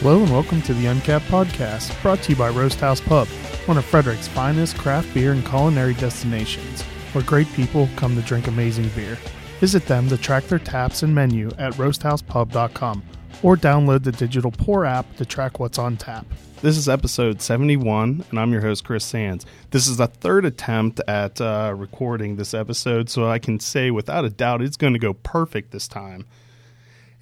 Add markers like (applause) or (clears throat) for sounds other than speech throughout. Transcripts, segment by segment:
Hello and welcome to the Uncapped Podcast, brought to you by Roast House Pub, one of Frederick's finest craft beer and culinary destinations, where great people come to drink amazing beer. Visit them to track their taps and menu at roasthousepub.com or download the digital pour app to track what's on tap. This is episode 71, and I'm your host, Chris Sands. This is the third attempt at uh, recording this episode, so I can say without a doubt it's going to go perfect this time.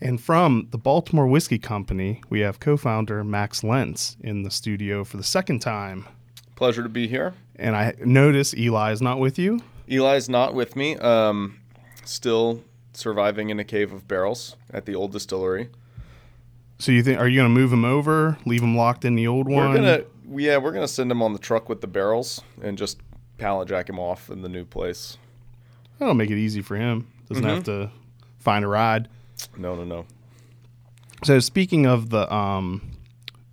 And from the Baltimore Whiskey Company, we have co founder Max Lents in the studio for the second time. Pleasure to be here. And I notice Eli is not with you. Eli is not with me. Um, still surviving in a cave of barrels at the old distillery. So you think are you going to move him over, leave him locked in the old one? We're gonna yeah, we're gonna send him on the truck with the barrels and just pallet jack him off in the new place. That'll make it easy for him. Doesn't have to find a ride. No, no, no. So speaking of the um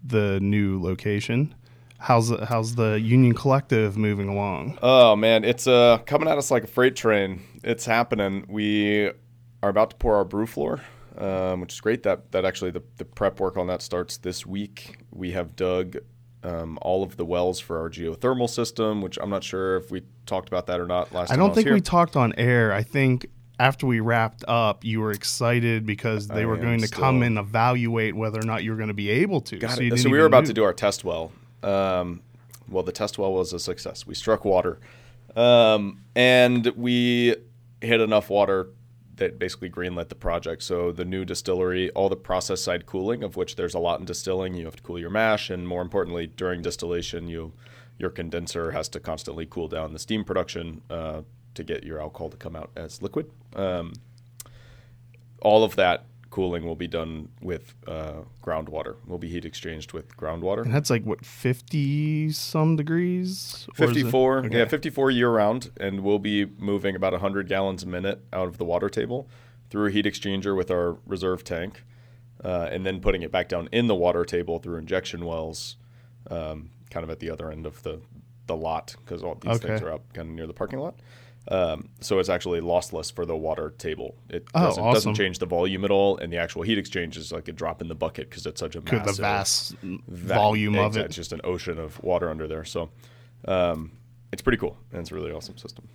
the new location, how's the, how's the Union Collective moving along? Oh man, it's uh coming at us like a freight train. It's happening. We are about to pour our brew floor, um, which is great. That that actually the, the prep work on that starts this week. We have dug um, all of the wells for our geothermal system, which I'm not sure if we talked about that or not last. I don't was think here. we talked on air. I think after we wrapped up, you were excited because they I were going to come and evaluate whether or not you were going to be able to. Got so it. So we were about move. to do our test well. Um, well, the test well was a success. We struck water, um, and we hit enough water that basically greenlit the project. So the new distillery, all the process side cooling, of which there's a lot in distilling. You have to cool your mash, and more importantly, during distillation, you your condenser has to constantly cool down the steam production uh, to get your alcohol to come out as liquid. Um, all of that cooling will be done with uh, groundwater. Will be heat exchanged with groundwater. And that's like what fifty some degrees. It- 54, Okay. yeah, 54 year round, and we'll be moving about 100 gallons a minute out of the water table through a heat exchanger with our reserve tank, uh, and then putting it back down in the water table through injection wells, um, kind of at the other end of the, the lot, because all these things are up kind of near the parking lot. Um, so it's actually lossless for the water table. It Oh, doesn't, awesome. doesn't change the volume at all, and the actual heat exchange is like a drop in the bucket because it's such a massive the vast va- volume of it. It's just an ocean of water under there. So um, it's pretty cool, and it's a really awesome system.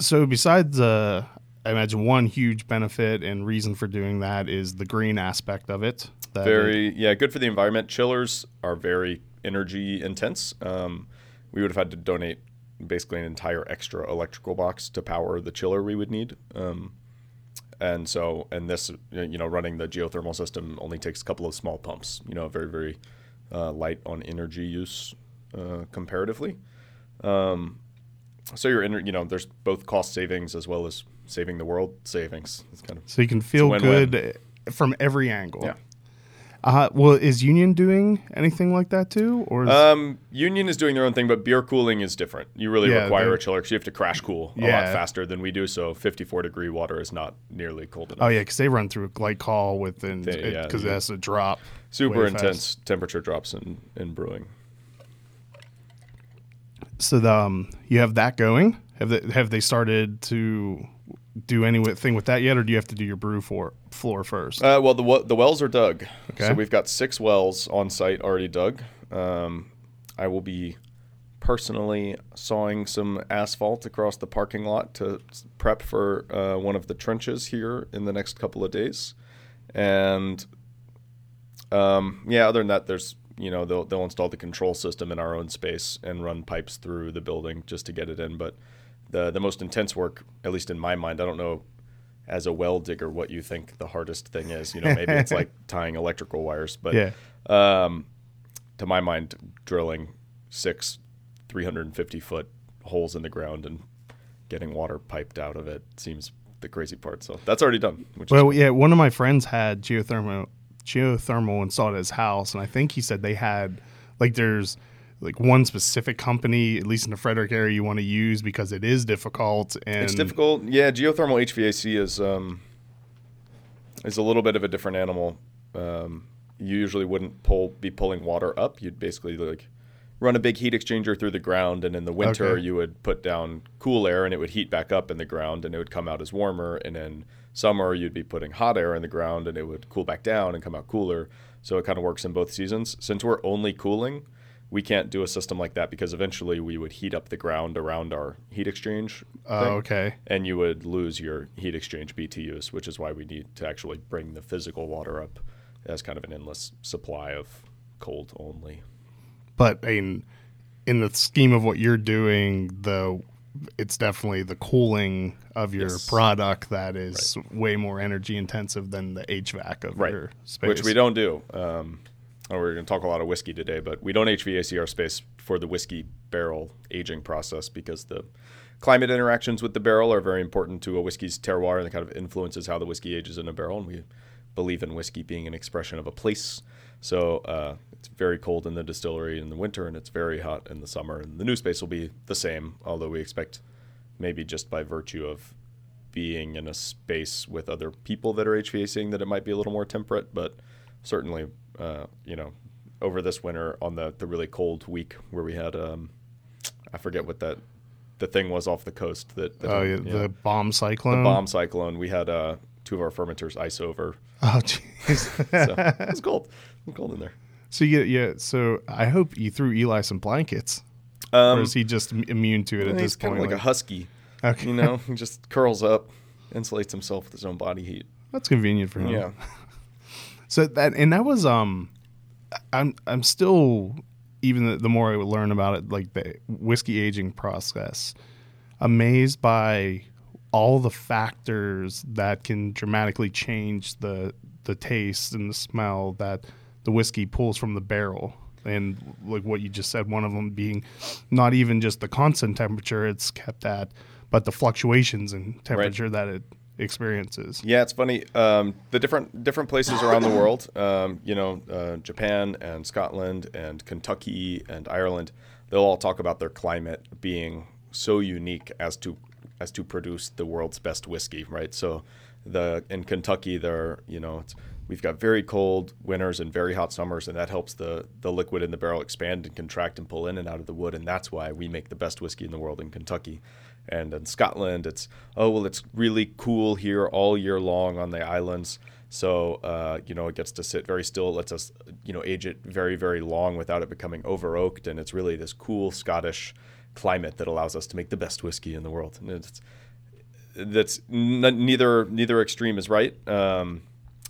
So besides, uh, I imagine one huge benefit and reason for doing that is the green aspect of it. That it- Very, yeah, good for the environment. Chillers are very energy intense. Um, we would have had to donate basically an entire extra electrical box to power the chiller we would need. Um, and so, and this, you know, running the geothermal system only takes a couple of small pumps. You know, very, very uh, light on energy use uh, comparatively. Um, so you're, in, you know, there's both cost savings as well as saving the world savings. It's kind of so you can feel good from every angle. Yeah. Uh, well, is Union doing anything like that too, or is, Um, Union is doing their own thing, but beer cooling is different. You really Yeah, require they- a chiller because you have to crash cool a lot faster than we do. So 54 degree water is not nearly cold enough. oh yeah, because they run through a glycol within They- yeah, because it has to drop. Super intense temperature drops in, in brewing. So the, um, you have that going. Have they, have they started to do anything with that yet, or do you have to do your brew for, floor first? Uh, well, the the wells are dug. Okay. So we've got six wells on site already dug. Um, I will be personally sawing some asphalt across the parking lot to prep for uh, one of the trenches here in the next couple of days. And um, yeah, other than that, there's you know they'll they'll install the control system in our own space and run pipes through the building just to get it in. But the the most intense work, at least in my mind, I don't know as a well digger what you think the hardest thing is. You know, maybe it's (laughs) like tying electrical wires, but yeah. um, to my mind, drilling six 350 foot holes in the ground and getting water piped out of it seems the crazy part. So that's already done. Which is Well, yeah, one of my friends had geothermal geothermal installed at his house, and I think he said they had like there's like one specific company, at least in the Frederick area, you want to use because it is difficult and It's difficult. Yeah, geothermal HVAC is um, is a little bit of a different animal. Um, you usually wouldn't pull be pulling water up. You'd basically like run a big heat exchanger through the ground, and in the winter Okay. you would put down cool air, and it would heat back up in the ground, and it would come out as warmer. And in summer you'd be putting hot air in the ground, and it would cool back down and come out cooler. so it kind of works in both seasons. Since we're only cooling, we can't do a system like that because eventually we would heat up the ground around our heat exchange. Oh, thing, okay. And you would lose your heat exchange BTUs, which is why we need to actually bring the physical water up as kind of an endless supply of cold only. But I mean, in the scheme of what you're doing, the it's definitely the cooling of your Yes. product that is way more energy intensive than the HVAC of Right. your space. Which we don't do. Um, oh, we're going to talk a lot of whiskey today, but we don't HVAC our space for the whiskey barrel aging process because the climate interactions with the barrel are very important to a whiskey's terroir and it kind of influences how the whiskey ages in a barrel. And we believe in whiskey being an expression of a place. So uh, it's very cold in the distillery in the winter and it's very hot in the summer. And the new space will be the same, although we expect maybe just by virtue of being in a space with other people that are HVACing that it might be a little more temperate, but certainly, uh, you know, over this winter on the, the really cold week where we had, um, I forget what that the thing was off the coast that, that Oh, yeah, the bomb cyclone. The bomb cyclone. We had uh, two of our fermenters ice over, (laughs) Oh, jeez. (laughs) so it was cold. It was cold in there. so yeah, yeah. So I hope you threw Eli some blankets, Um, or is he just immune to it at this kind point? of like a husky, okay, you know. (laughs) he just curls up, insulates himself with his own body heat. that's convenient for him. Yeah. So that and that was um, I'm I'm still even the, the more I would learn about it, like the whiskey aging process, amazed by all the factors that can dramatically change the the taste and the smell that the whiskey pulls from the barrel. And like what you just said, one of them being not even just the constant temperature it's kept at, but the fluctuations in temperature that it experiences. Yeah, it's funny. Um, the different different places around the world, um, you know, uh, Japan and Scotland and Kentucky and Ireland, they'll all talk about their climate being so unique as to as to produce the world's best whiskey, right? So, the in Kentucky, there, you know, we've got very cold winters and very hot summers, and that helps the the liquid in the barrel expand and contract and pull in and out of the wood, and that's why we make the best whiskey in the world in Kentucky. And in Scotland, it's oh well, it's really cool here all year long on the islands. So uh, you know it gets to sit very still. It lets us you know age it very very long without it becoming over oaked, and it's really this cool Scottish climate that allows us to make the best whiskey in the world. And it's that's n- neither neither extreme is right, um,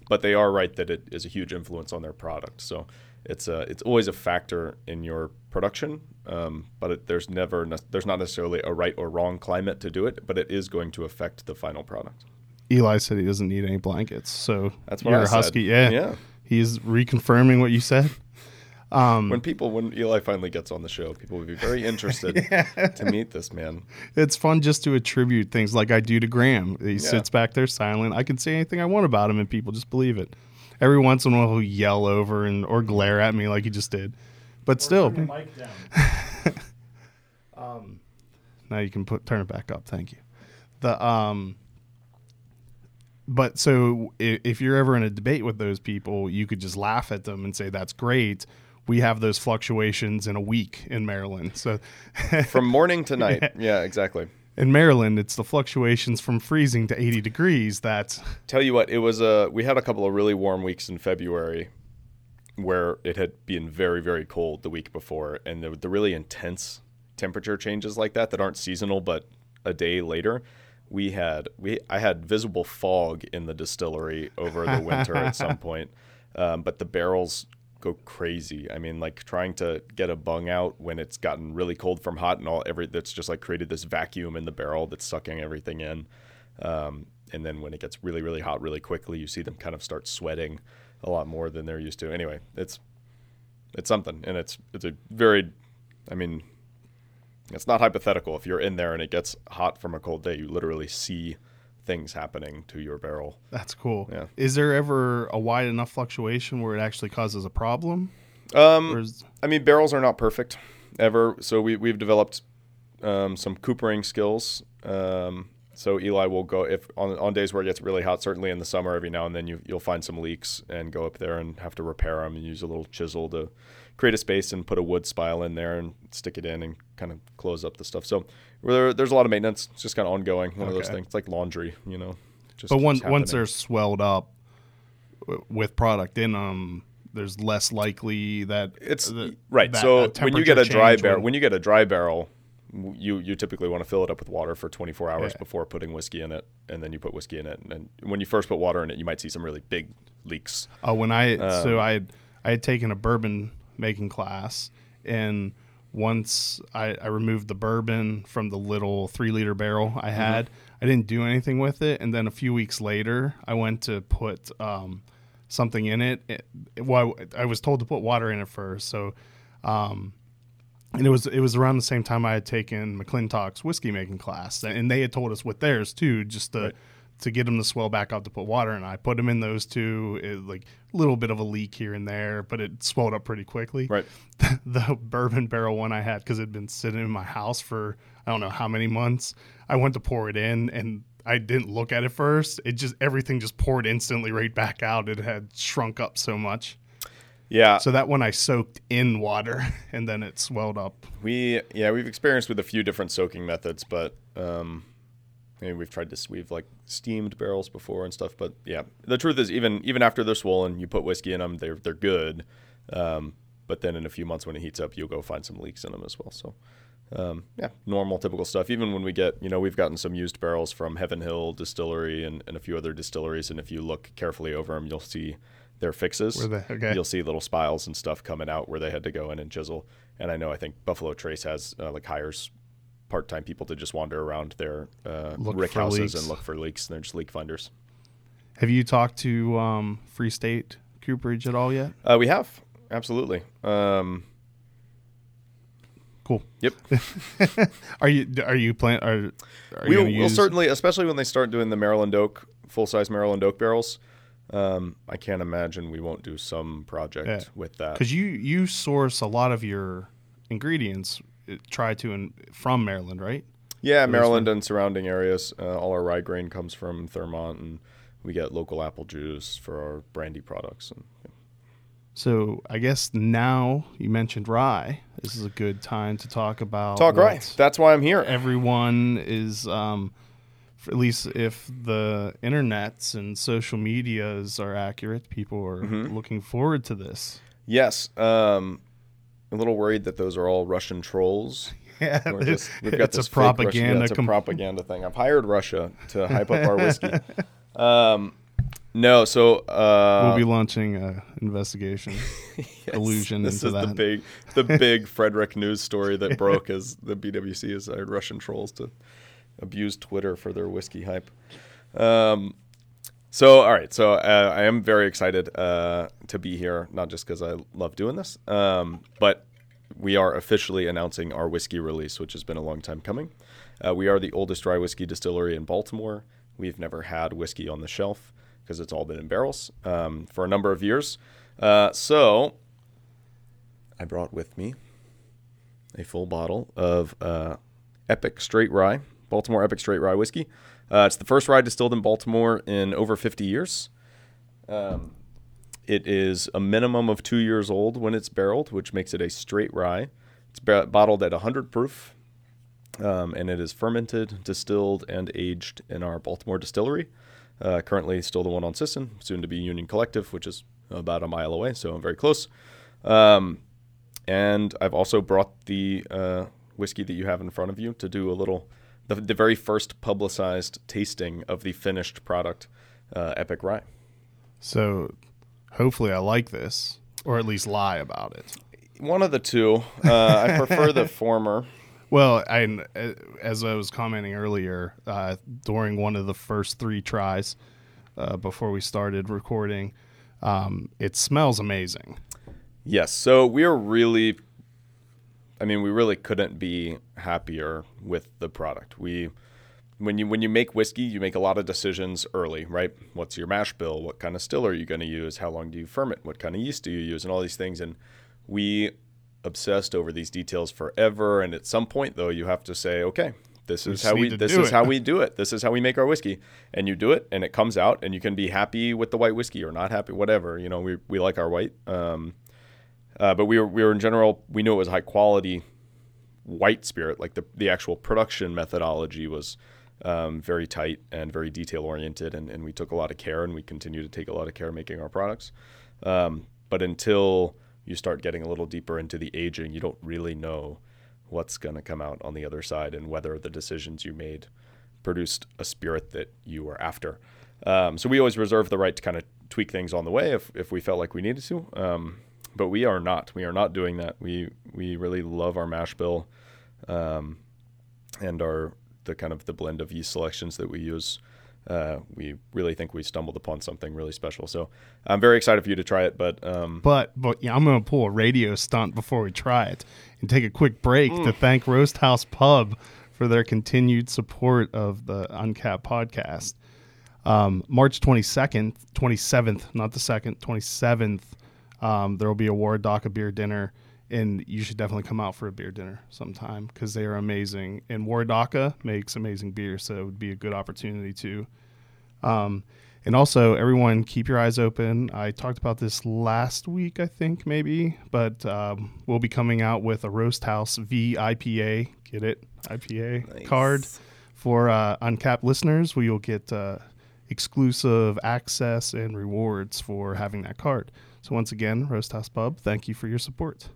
but they are right that it is a huge influence on their product. So it's a, it's always a factor in your production, um, but it, there's never ne- there's not necessarily a right or wrong climate to do it, but it is going to affect the final product. Eli said he doesn't need any blankets, so That's what you're I a said. husky. Yeah, Yeah. He's reconfirming what you said. When people when Eli finally gets on the show, people will be very (laughs) interested to meet this man. It's fun just to attribute things like I do to Graham. He sits back there silent. I can say anything I want about him, and people just believe it. Every once in a while, he'll yell over and or glare at me like he just did, but still, Turn the mic down. (laughs) now you can put turn it back up. Thank you. The um, but so if, if you're ever in a debate with those people, you could just laugh at them and say that's great. We have those fluctuations in a week in Maryland. So From morning to (laughs) night. Yeah, exactly. In Maryland, it's the fluctuations from freezing to 80 degrees. That's Tell you what, it was a we had a couple of really warm weeks in February where it had been very very cold the week before and the, the really intense temperature changes like that that aren't seasonal but a day later we had we I had visible fog in the distillery over the winter at some (laughs) point um, but the barrels go crazy I mean like trying to get a bung out when it's gotten really cold from hot and all every that's just like created this vacuum in the barrel that's sucking everything in um, and then when it gets really, really hot really quickly, you see them kind of start sweating a lot more than they're used to. Anyway, it's it's something, and it's it's a very, I mean, it's not hypothetical. If you're in there and it gets hot from a cold day, you literally see things happening to your barrel. that's cool. Yeah. Is there ever a wide enough fluctuation where it actually causes a problem? Um, is, I mean, barrels are not perfect ever. So we we've developed um, some coopering skills. Um, so Eli will go if on on days where it gets really hot. Certainly in the summer, every now and then you you'll find some leaks and go up there and have to repair them and use a little chisel to create a space and put a wood spile in there and stick it in and kind of close up the stuff. So there, there's a lot of maintenance. It's just kind of ongoing. One of those things. It's like laundry, you know. Just but once once they're swelled up w- with product in them, there's less likely that It's that- right. that So a when you get a dry barrel, when you get a dry barrel, you you typically want to fill it up with water for 24 hours Yeah. before putting whiskey in it, and then you put whiskey in it. And then when you first put water in it, you might see some really big leaks. Oh, when I Um, so I had, I had taken a bourbon making class, and once I, I removed the bourbon from the little three liter barrel I Mm-hmm. had, I didn't do anything with it. And then a few weeks later, I went to put um, something in it. it. Well, I was told to put water in it first, so. Um, and it was it was around the same time I had taken McClintock's whiskey making class, and they had told us with theirs too, just to Right. To get them to swell back up to put water in. I put them in those two, it, like a little bit of a leak here and there, but it swelled up pretty quickly. Right. (laughs) the bourbon barrel one I had because it had been sitting in my house for I don't know how many months. I went to pour it in and I didn't look at it first. It just everything just poured instantly right back out. It had shrunk up so much. Yeah. So that one I soaked in water (laughs) and then it swelled up. We yeah we've experienced with a few different soaking methods, but um, mean, we've tried this. We've like steamed barrels before and stuff, but yeah, the truth is even even after they're swollen, you put whiskey in them, they're they're good. Um, but then in a few months when it heats up, you'll go find some leaks in them as well. So um, yeah, normal typical stuff. Even when we get you know we've gotten some used barrels from Heaven Hill Distillery and, and a few other distilleries, and if you look carefully over them, you'll see their fixes. They- okay. You'll see little spiles and stuff coming out where they had to go in and chisel. And I know I think Buffalo Trace has uh, like hires part-time people to just wander around their uh, rick houses leaks. and look for leaks. And they're just leak finders. Have you talked to um, Free State Cooperage at all yet? Uh, we have absolutely. Um, Cool. yep. (laughs) Are you are you plan are, are you we will use certainly, especially when they start doing the Maryland oak full-size Maryland oak barrels. Um, I can't imagine we won't do some project Yeah. with that. because you you source a lot of your ingredients try to in, from Maryland, right? Yeah, Maryland and surrounding areas. Uh, all our rye grain comes from Thurmont, and we get local apple juice for our brandy products. And, So I guess now you mentioned rye. This is a good time to talk about Talk rye. That's why I'm here. Everyone is, um, at least if the internets and social medias are accurate, people are Mm-hmm. looking forward to this. Yes. Um, a little worried that those are all Russian trolls. (laughs) Yeah, We're just- we've got this a fake yeah, propaganda. it's a com- propaganda thing. I've hired Russia to (laughs) hype up our whiskey. Um, no, so uh, we'll be launching an investigation. (laughs) yes, allusion This into is the big, the big Frederick news story that broke as the BWC has hired Russian trolls to abuse Twitter for their whiskey hype. Um, so all right, so uh, I am very excited uh, to be here, not just because I love doing this, um, but we are officially announcing our whiskey release, which has been a long time coming. Uh, we are the oldest dry whiskey distillery in Baltimore. We've never had whiskey on the shelf because it's all been in barrels um, for a number of years. Uh, so I brought with me a full bottle of uh, Epic Straight Rye, Baltimore Epic Straight Rye whiskey. Uh, it's the first rye distilled in Baltimore in over 50 years. Um, it is a minimum of two years old when it's barreled, which makes it a straight rye. It's ba- bottled at 100 proof, um, and it is fermented, distilled, and aged in our Baltimore distillery. Uh, currently, still the one on Sisson, soon to be Union Collective, which is about a mile away, so I'm very close. Um, and I've also brought the uh, whiskey that you have in front of you to do a little, the, the very first publicized tasting of the finished product, uh, Epic Rye. So hopefully I like this, or at least lie about it. One of the two. Uh, I prefer the (laughs) former. Well, I, as I was commenting earlier, uh, during one of the first three tries uh, before we started recording, um, it smells amazing. Yes. So we are really, I mean, we really couldn't be happier with the product. We, when you when you make whiskey, you make a lot of decisions early, right? What's your mash bill? What kind of still are you going to use? How long do you ferment? What kind of yeast do you use? And all these things. And we obsessed over these details forever. And at some point, though, you have to say, okay, this is how we this do is it. how we (laughs) do it. This is how we make our whiskey. And you do it, and it comes out, and you can be happy with the white whiskey or not happy, whatever. You know, we we like our white. Um, uh, but we were we were in general we knew it was high quality white spirit. Like the the actual production methodology was um, very tight and very detail oriented, and, and we took a lot of care, and we continue to take a lot of care making our products. Um, but until you start getting a little deeper into the aging, you don't really know what's going to come out on the other side and whether the decisions you made produced a spirit that you were after. Um, so we always reserve the right to kind of tweak things on the way if, if we felt like we needed to. Um, but we are not. We are not doing that. We we really love our mash bill, um, and our the kind of the blend of yeast selections that we use. Uh, we really think we stumbled upon something really special. So I'm very excited for you to try it. But um, But but yeah, I'm gonna pull a radio stunt before we try it and take a quick break to thank Roast House Pub for their continued support of the Uncapped podcast. Um, March 22nd, 27th, not the second, 27th. Um, there will be a Waredaca beer dinner, and you should definitely come out for a beer dinner sometime because they are amazing. And Waredaca makes amazing beer, so it would be a good opportunity to. Um, and also, everyone, keep your eyes open. I talked about this last week, I think, maybe, but um, we'll be coming out with a Roast House VIPA, Get it? IPA Nice. card for uh, uncapped listeners. We will get uh, exclusive access and rewards for having that card. So, once again, Roast House Pub, thank you for your support.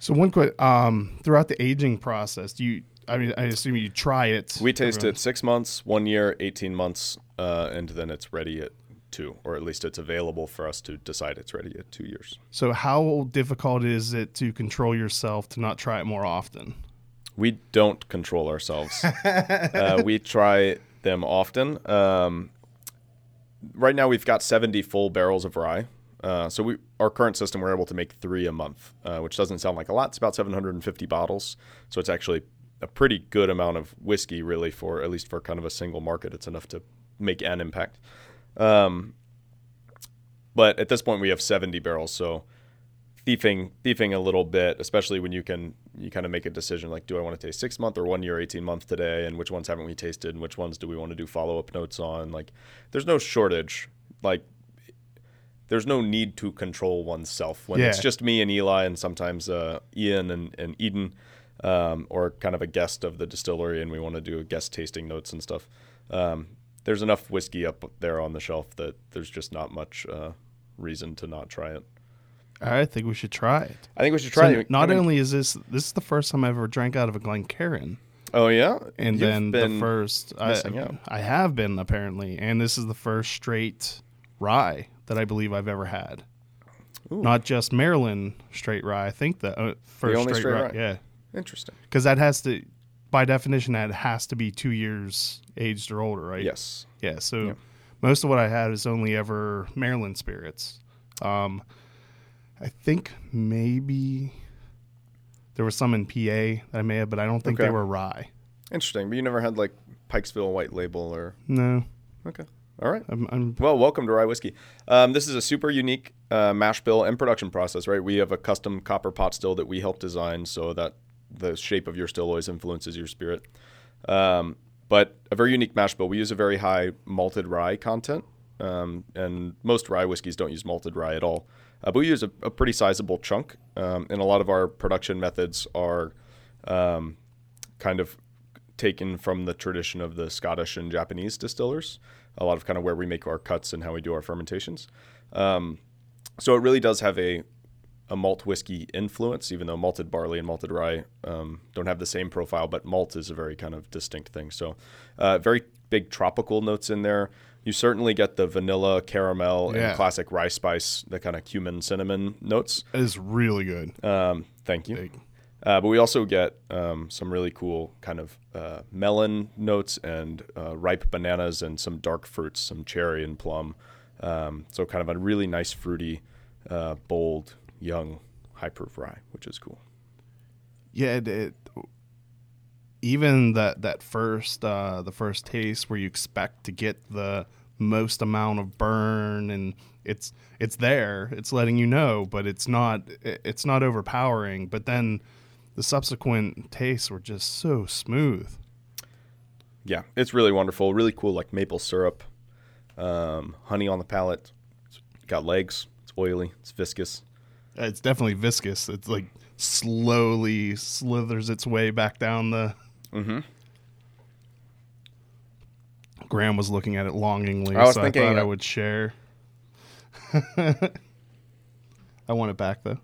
So, one quick um, throughout the aging process, do you, I mean, I assume you try it. we taste everyone- it six months, one year, 18 months, uh, and then it's ready at two, or at least it's available for us to decide it's ready at two years. So, how difficult is it to control yourself to not try it more often? We don't control ourselves. (laughs) uh, we try them often. Um, right now, we've got 70 full barrels of rye. Uh, so we, our current system, we're able to make three a month, uh, which doesn't sound like a lot. It's about 750 bottles. So it's actually a pretty good amount of whiskey, really, for at least for kind of a single market. It's enough to make an impact. Um, but at this point, we have 70 barrels. So thieving thieving a little bit, especially when you can you kind of make a decision like, do I want to taste six month or one year, eighteen month today, and which ones haven't we tasted, and which ones do we want to do follow up notes on? Like, there's no shortage. Like, there's no need to control oneself when it's just me and Eli, and sometimes uh, Ian and, and Eden, um, or kind of a guest of the distillery, and we want to do a guest tasting notes and stuff. Um, there's enough whiskey up there on the shelf that there's just not much uh, reason to not try it. I think we should try it. I think we should try So it. not I mean- only is this this is the first time I ever drank out of a Glencairn, Oh yeah, and You've then the first I. I have been apparently, and this is the first straight rye that I believe I've ever had. Ooh. Not just Maryland straight rye. I think the uh, first only straight, straight rye. rye. Yeah, Interesting. because that has to, by definition, that has to be two years aged or older, right? Yes. Yeah, so Yeah. most of what I had is only ever Maryland spirits. Um, I think maybe there was some in PA that I may have, but I don't think Okay. they were rye. Interesting. But you never had like Pikesville White Label or No, okay. All right. I'm, I'm Well, welcome to Rye Whiskey. Um, this is a super unique uh, mash bill and production process, right? We have a custom copper pot still that we help design so that the shape of your still always influences your spirit. Um, but a very unique mash bill. We use a very high malted rye content, um, and most rye whiskeys don't use malted rye at all. Uh, but we use a, a pretty sizable chunk, um, and a lot of our production methods are um, kind of taken from the tradition of the Scottish and Japanese distillers. A lot of kind of where we make our cuts and how we do our fermentations. Um, so it really does have a a malt whiskey influence, even though malted barley and malted rye um, don't have the same profile, but malt is a very kind of distinct thing. So, uh, very big tropical notes in there. You certainly get the vanilla, caramel, Yeah. and classic rye spice, the kind of cumin, cinnamon notes. it is really good. Um, thank you. Big. Uh, but we also get um, some really cool kind of uh, melon notes and uh, ripe bananas and some dark fruits, some cherry and plum. Um, so kind of a really nice fruity, uh, bold, young, high proof rye, which is cool. Yeah, it, it, even that that first uh, the first taste where you expect to get the most amount of burn and it's it's there, it's letting you know, but it's not it's not overpowering. But then the subsequent tastes were just so smooth. Yeah, it's really wonderful. Really cool, like maple syrup, um, honey on the palate. It's got legs. It's oily. It's viscous. It's definitely viscous. It's like slowly slithers its way back down the. Mm-hmm. Graham was looking at it longingly, I was so thinking, I thought I uh, would share. (laughs) I want it back though.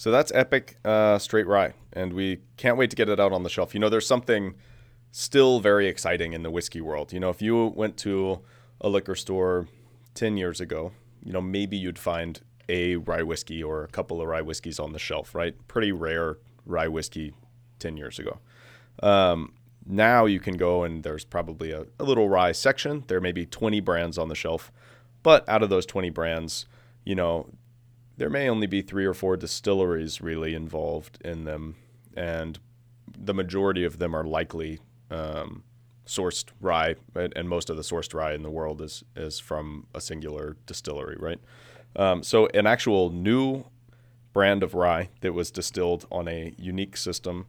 So that's Epic uh, Straight Rye, and we can't wait to get it out on the shelf. You know, there's something still very exciting in the whiskey world. You know, if you went to a liquor store 10 years ago, you know, maybe you'd find a rye whiskey or a couple of rye whiskeys on the shelf, right? Pretty rare rye whiskey 10 years ago. Um, now you can go and there's probably a, a little rye section. There may be 20 brands on the shelf, but out of those 20 brands, you know, there may only be three or four distilleries really involved in them, and the majority of them are likely um, sourced rye, and most of the sourced rye in the world is is from a singular distillery, right? Um, so an actual new brand of rye that was distilled on a unique system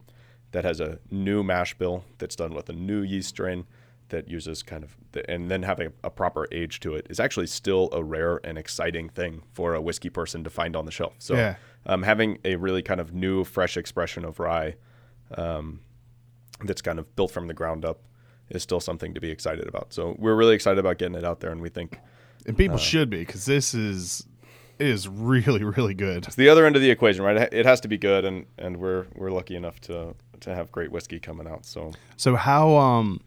that has a new mash bill that's done with a new yeast strain that uses kind of the, and then having a, a, proper age to it is actually still a rare and exciting thing for a whiskey person to find on the shelf. So yeah. um, having a really kind of new, fresh expression of rye um, that's kind of built from the ground up is still something to be excited about. So we're really excited about getting it out there, and we think and people uh, should be because this is is really really good. It's the other end of the equation, right? It has to be good, and and we're we're lucky enough to to have great whiskey coming out. So so how um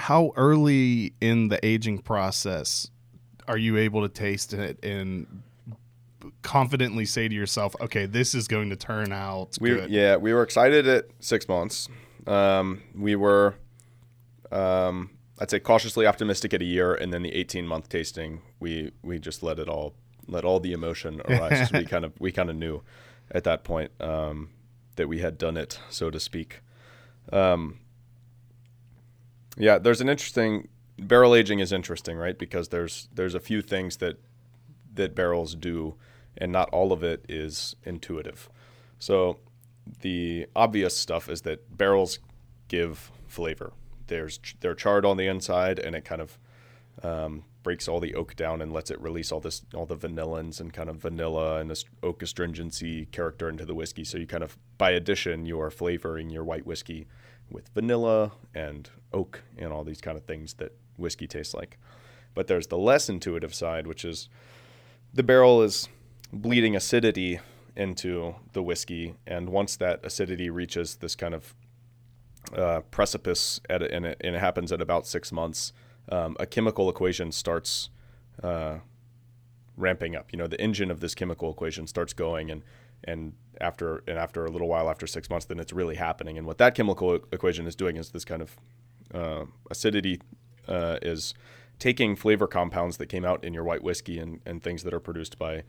how early in the aging process are you able to taste it and confidently say to yourself, okay, this is going to turn out we, good? Yeah, we were excited at six months. Um, we were, um, I'd say, cautiously optimistic at a year, and then the 18 month tasting, we we just let it all let all the emotion (laughs) arise. we kind of we kind of knew at that point um, that we had done it, so to speak. Um, yeah, there's an interesting barrel aging is interesting, right? Because there's there's a few things that that barrels do, and not all of it is intuitive. So the obvious stuff is that barrels give flavor. There's they're charred on the inside, and it kind of um, breaks all the oak down and lets it release all this all the vanillins and kind of vanilla and this oak astringency character into the whiskey. So you kind of by addition you are flavoring your white whiskey with vanilla and oak and all these kind of things that whiskey tastes like. But there's the less intuitive side, which is the barrel is bleeding acidity into the whiskey, and once that acidity reaches this kind of uh, precipice, at and, it, and it happens at about six months, um, a chemical equation starts uh, ramping up. You know, the engine of this chemical equation starts going, and and after and after a little while, after six months, then it's really happening. And what that chemical equation is doing is this kind of uh, acidity uh, is taking flavor compounds that came out in your white whiskey and, and things that are produced by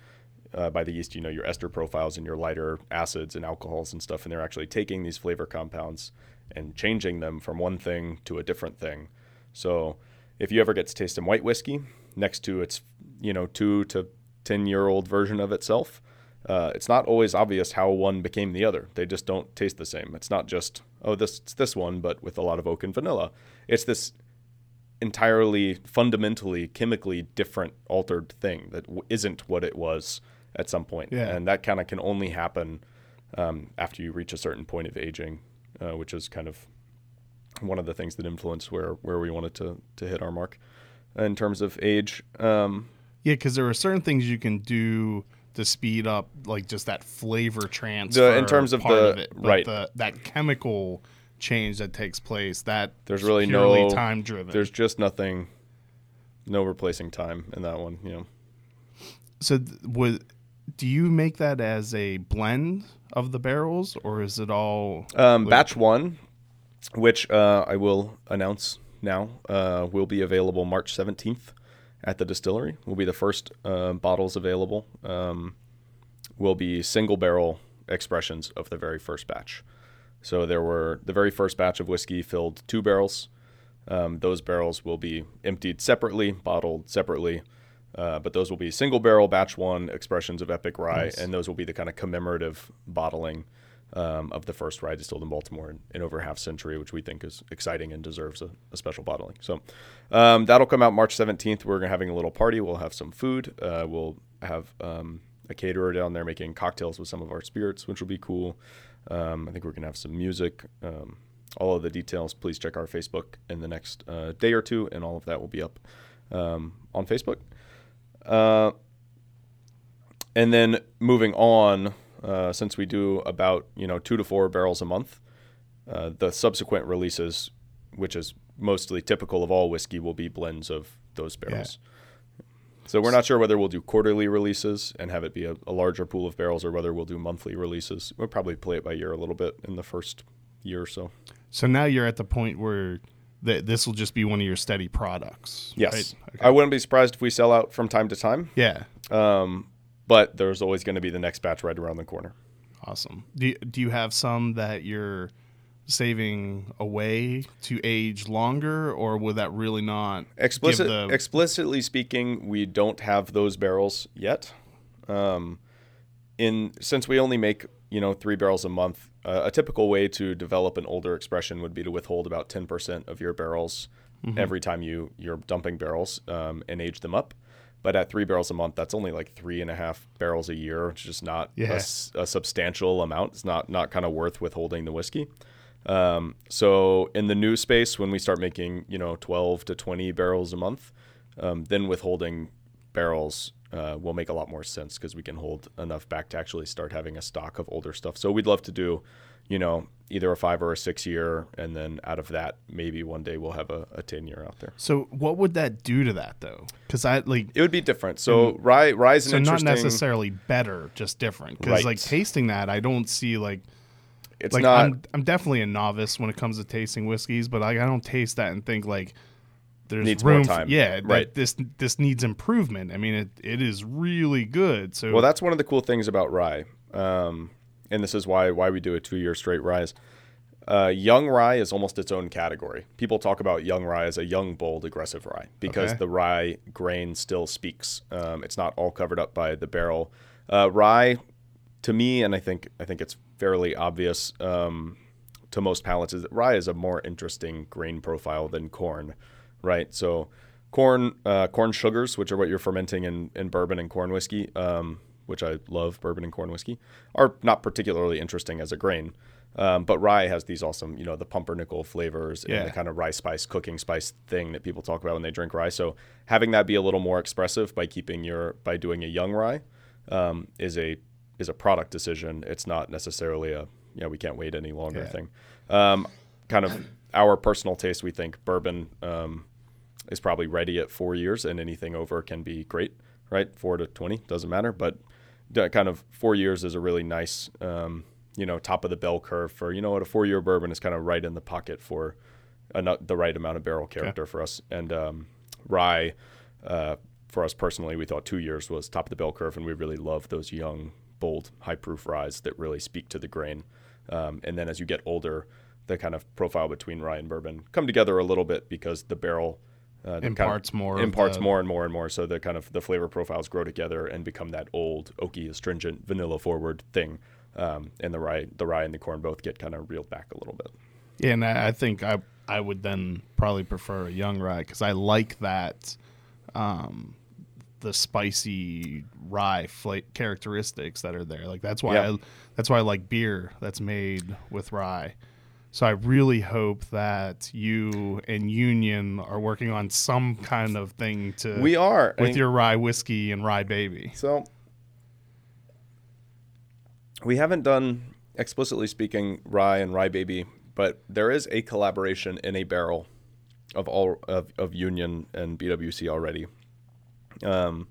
uh, by the yeast, you know, your ester profiles and your lighter acids and alcohols and stuff, and they're actually taking these flavor compounds and changing them from one thing to a different thing. So if you ever get to taste some white whiskey next to its, you know, two to ten year old version of itself, uh, it's not always obvious how one became the other. They just don't taste the same. It's not just oh this it's this one, but with a lot of oak and vanilla. It's this entirely fundamentally chemically different altered thing that w- not what it was at some point. Yeah. and that kind of can only happen um, after you reach a certain point of aging, uh, which is kind of one of the things that influenced where where we wanted to to hit our mark in terms of age. Um, yeah, because there are certain things you can do to speed up like just that flavor transfer. The, in terms of the of it, right the, that chemical change that takes place that there's really no time driven. There's just nothing, no replacing time in that one. You know. So would do you make that as a blend of the barrels or is it all um, batch one, which uh, I will announce now uh, will be available March seventeenth at the distillery. Will be the first uh, bottles available. Um, will be single barrel expressions of the very first batch. So there were the very first batch of whiskey filled two barrels. Um, those barrels will be emptied separately, bottled separately, uh, but those will be single barrel batch one expressions of Epic Rye, nice. and those will be the kind of commemorative bottling um, of the first rye distilled in Baltimore in, in, over half century, which we think is exciting and deserves a, a special bottling. So um, that'll come out March 17th. We're having a little party. We'll have some food. Uh, we'll have um, a caterer down there making cocktails with some of our spirits, which will be cool. Um, I think we're going to have some music. Um, all of the details, please check our Facebook in the next uh, day or two, and all of that will be up um, on Facebook. Uh, and then moving on, uh, since we do about you know two to four barrels a month, uh, the subsequent releases, which is mostly typical of all whiskey, will be blends of those barrels. So we're not sure whether we'll do quarterly releases and have it be a, a larger pool of barrels, or whether we'll do monthly releases. We'll probably play it by year a little bit in the first year or so. So now you're at the point where th- this will just be one of your steady products. Yes, right? I wouldn't be surprised if we sell out from time to time. Yeah. Um, but there's always going to be the next batch right around the corner. Awesome. Do you, do you have some that you're saving away to age longer, or would that really not Explicit, the explicitly speaking, we don't have those barrels yet. Um, in since we only make you know three barrels a month, uh, a typical way to develop an older expression would be to withhold about ten percent of your barrels Mm-hmm. every time you you're dumping barrels um, and age them up. But at three barrels a month, that's only like three and a half barrels a year. It's just not a Yeah. s- a, substantial amount. It's not not kind of worth withholding the whiskey. Um, so in the new space, when we start making you know 12 to 20 barrels a month, um, then withholding barrels uh, will make a lot more sense because we can hold enough back to actually start having a stock of older stuff. So we'd love to do, you know, either a five or a six year, and then out of that, maybe one day we'll have a, a 10 year out there. So what would that do to that though? Because I like It would be different. So rye, rye's an so not necessarily better, just different. Because like tasting that, I don't see like It's like not. I'm I'm definitely a novice when it comes to tasting whiskeys, but like I don't taste that and think like there's Needs more room. time. For, yeah, Right. This this needs improvement. I mean, it it is really good. So Well, that's one of the cool things about rye, um, and this is why why we do a two year straight ryes. Uh, young rye is almost its own category. People talk about young rye as a young, bold, aggressive rye because Okay. the rye grain still speaks. Um, it's not all covered up by the barrel. Uh, rye, to me, and I think I think it's fairly obvious um, to most palates, is that rye is a more interesting grain profile than corn, right? So corn uh, corn sugars, which are what you're fermenting in, in bourbon and corn whiskey, um, which I love bourbon and corn whiskey, are not particularly interesting as a grain. Um, but rye has these awesome, you know, the pumpernickel flavors Yeah. and the kind of rye spice, cooking spice thing that people talk about when they drink rye. So having that be a little more expressive by keeping your by doing a young rye um, is a is a product decision. It's not necessarily a you know we can't wait any longer Yeah. thing. Um, kind of our personal taste, we think bourbon um, is probably ready at four years, and anything over can be great, right? Four to twenty doesn't matter, but kind of four years is a really nice, um, you know, top of the bell curve for you know what a four year bourbon is kind of right in the pocket for ano- the right amount of barrel character for us, and um, rye. Uh, for us personally, we thought two years was top of the bell curve, and we really love those young, bold, high proof ryes that really speak to the grain. Um, and then as you get older, the kind of profile between rye and bourbon come together a little bit because the barrel uh, the kind of Imparts more imparts the- more and more and more. So the kind of the flavor profiles grow together and become that old oaky, astringent, vanilla forward thing. Um, and the rye, the rye and the corn both get kind of reeled back a little bit. Yeah, and I, I think I I would then probably prefer a young rye because I like that, um, the spicy rye fla- characteristics that are there. Like that's why Yeah. I, that's why I like beer that's made with rye. So I really hope that you and Union are working on some kind of thing to We are I with mean- your rye whiskey and rye baby. So we haven't done explicitly speaking rye and rye baby, but there is a collaboration in a barrel of all of, of Union and BWC already. Um,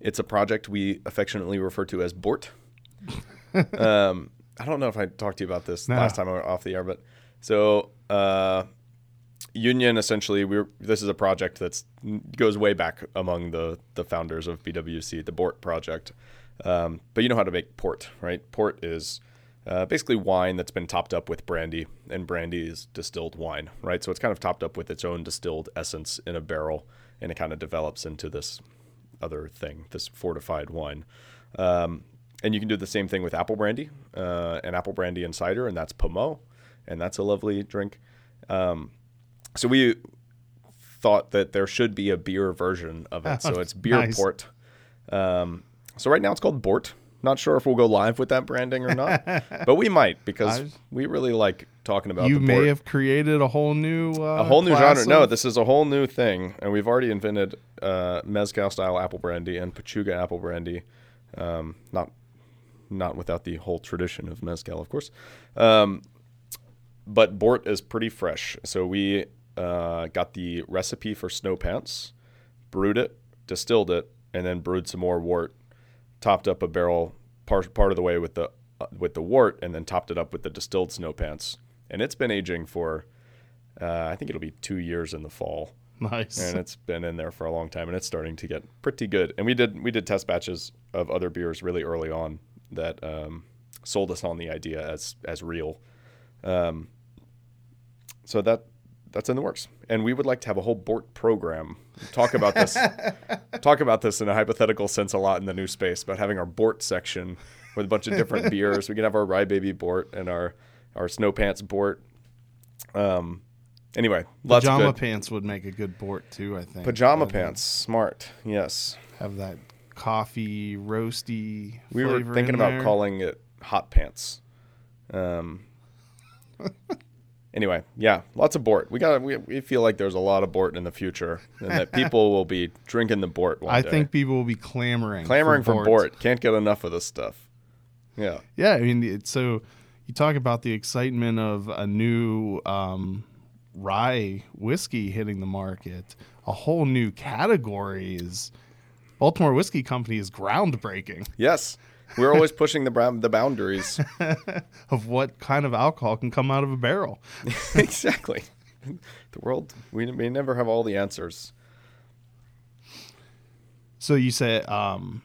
it's a project we affectionately refer to as Bort. (laughs) um, I don't know if I talked to you about this No. last time I went off the air, but so uh, Union essentially we're this is a project that's goes way back among the the founders of BWC, the Bort project. Um, but you know how to make port, right? Port is uh, basically wine that's been topped up with brandy, and brandy is distilled wine, right? So it's kind of topped up with its own distilled essence in a barrel, and it kind of develops into this other thing, this fortified wine. Um, and you can do the same thing with apple brandy, uh, and apple brandy and cider, and that's Pommeau, and that's a lovely drink. Um, so we thought that there should be a beer version of it. So (laughs) it's beer Nice. port. Um, so right now it's called Bort. Not sure if we'll go live with that branding or not, (laughs) but we might because I- we really like talking about You the may have created a whole new uh, a whole new genre. No, this is a whole new thing, and we've already invented uh, mezcal style apple brandy and pechuga apple brandy. Um, not not without the whole tradition of mezcal, of course. Um, but Bort is pretty fresh. So we uh, got the recipe for snow pants, brewed it, distilled it, and then brewed some more wort. Topped up a barrel part part of the way with the uh, with the wort, and then topped it up with the distilled snow pants. And it's been aging for, uh, I think it'll be two years in the fall Nice. and it's been in there for a long time and it's starting to get pretty good and we did we did test batches of other beers really early on that um, sold us on the idea as as real. Um, so that that's in the works. And we would like to have a whole bort program. Talk about this (laughs) talk about this in a hypothetical sense a lot in the new space about having our bort section with a bunch of different (laughs) beers. We can have our rye baby bort and our our snow pants bort. Um anyway Pajama pants would make a good bort too. I think. Pajama pants, smart. Yes, have that coffee roasty. we were thinking in about there. calling it hot pants. Um. (laughs) anyway, yeah, lots of bort. We got. We, we feel like there's a lot of bort in the future, and that (laughs) people will be drinking the bort. I day. think people will be clamoring, clamoring for, bort. bort. Can't get enough of this stuff. Yeah, Yeah, I mean, it's so you talk about the excitement of a new um, rye whiskey hitting the market. A whole new category is Baltimore Whiskey Company is groundbreaking yes, we're always pushing the bra- the boundaries. (laughs) of what kind of alcohol can come out of a barrel. (laughs) exactly. The world. We we never have all the answers. So you say um,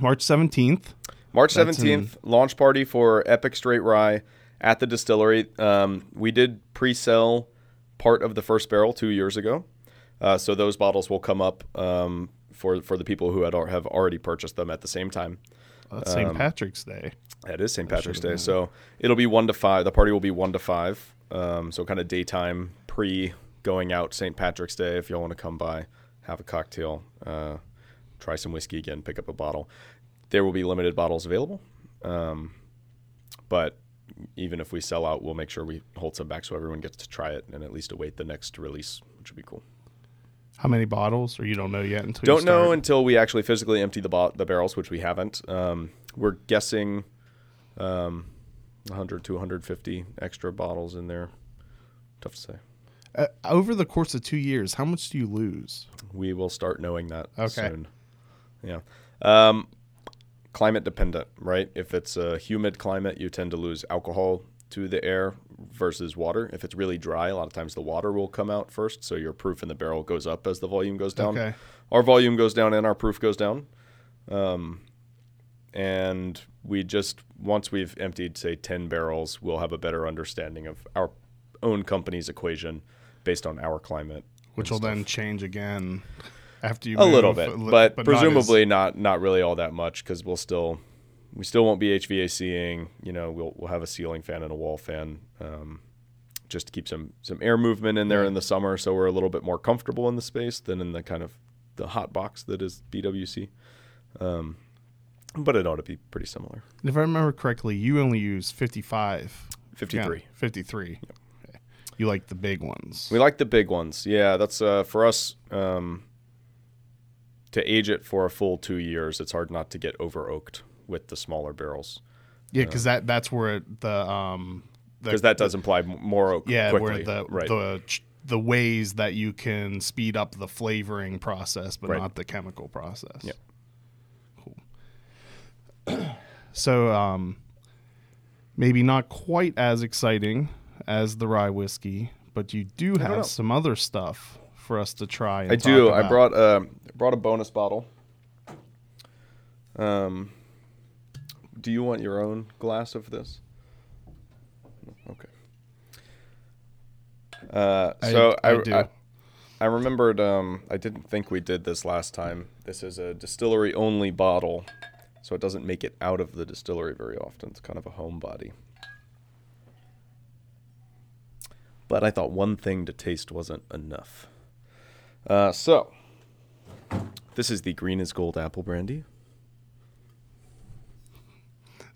March seventeenth. March seventeenth, launch party for Epoch Straight Rye at the distillery. Um, we did pre-sell part of the first barrel two years ago, uh, so those bottles will come up um, for for the people who had have already purchased them at the same time. That's Um, St. Patrick's Day. That is St. Patrick's Day, so it'll be one to five. The party will be one to five, um, so kind of daytime pre going out St. Patrick's Day. If y'all want to come by, have a cocktail, uh, try some whiskey again, pick up a bottle. There will be limited bottles available, um, but even if we sell out, we'll make sure we hold some back so everyone gets to try it and at least await the next release, which would be cool. How many bottles? Or you don't know yet until you Don't know until we actually physically empty the bo- the barrels, which we haven't. Um, we're guessing um, 100 to 150 extra bottles in there. Tough to say. Uh, over the course of two years, how much do you lose? We will start knowing that Okay. soon. Yeah. Um, climate dependent, right? If it's a humid climate, you tend to lose alcohol to the air versus water. If it's really dry, a lot of times the water will come out first, so your proof in the barrel goes up as the volume goes down. Okay. Our volume goes down and our proof goes down. Um, and we just once we've emptied say 10 barrels, we'll have a better understanding of our own company's equation based on our climate. Which will stuff. then change again after you a little bit, li- but, not as- presumably not, not really all that much because we'll still we still won't be HVACing. You know, we'll we'll have a ceiling fan and a wall fan, um, just to keep some some air movement in there in the summer, so we're a little bit more comfortable in the space than in the kind of the hot box that is BWC. Um, but it ought to be pretty similar. if I remember correctly, you only use 55. 53. Yeah, 53. Okay. You like the big ones. We like the big ones. Yeah, that's uh, for us. Um, to age it for a full two years, it's hard not to get over oaked with the smaller barrels yeah, because that that's where it- the um because that does imply more oak. yeah quickly. where the right. the ch- the ways that you can speed up the flavoring process, but Right. not the chemical process. Yep. Cool. so um, maybe not quite as exciting as the rye whiskey, but you do have some other stuff for us to try. And I do. talk I about. brought uh, brought a bonus bottle. Um, do you want your own glass of this? Okay. Uh, I- so I, I. I, I remembered. Um, I didn't think we did this last time. This is a distillery only bottle, so it doesn't make it out of the distillery very often. It's kind of a homebody. But I thought one thing to taste wasn't enough. Uh, so, this is the Green is Gold apple brandy.